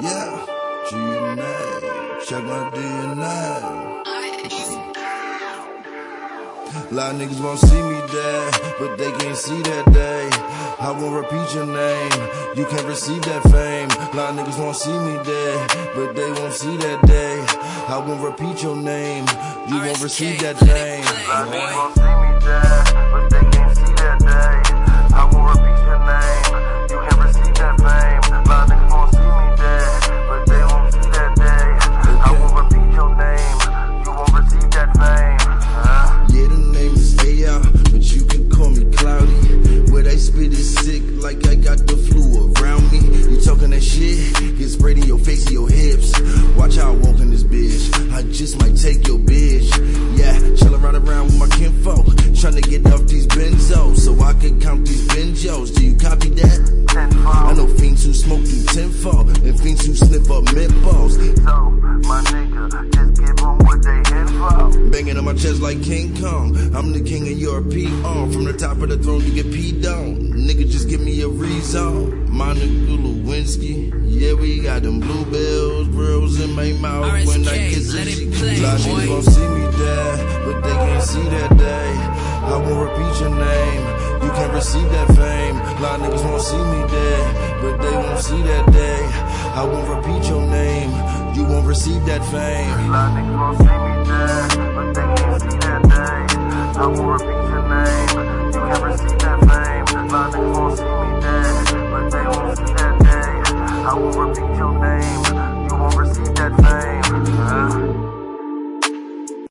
Yeah, DNA. Check my DNA. A lot of niggas won't see me dead, but they can't see that day. I won't repeat your name, you can't receive that fame. A lot of niggas won't see me dead, but they won't see that day. I won't repeat your name, you won't receive that fame. Sick, like I got the flu around me. You talking that shit, get sprayed in your face and your hips. Watch how I walk in this bitch, I just might take your bitch. Yeah, chillin' right around with my kinfolk, to get off these benzos so I can count these benjos. Do you copy that? I know fiends who smoke through tenfold and fiends who like King Kong. I'm the king of your P on. From the top of the throne, you get peed on. Nigga, just give me a reason. My nigga Lewinsky. Yeah, we got them bluebells, grills in my mouth when I kiss let it. it She play, fly, boy. niggas gon' see me there, but they can't see that day. I won't repeat your name. You can't receive that fame. A lot of niggas won't see me there, but they won't see that day. I won't repeat your name. You won't receive that fame. A lot of niggas won't see me there, but they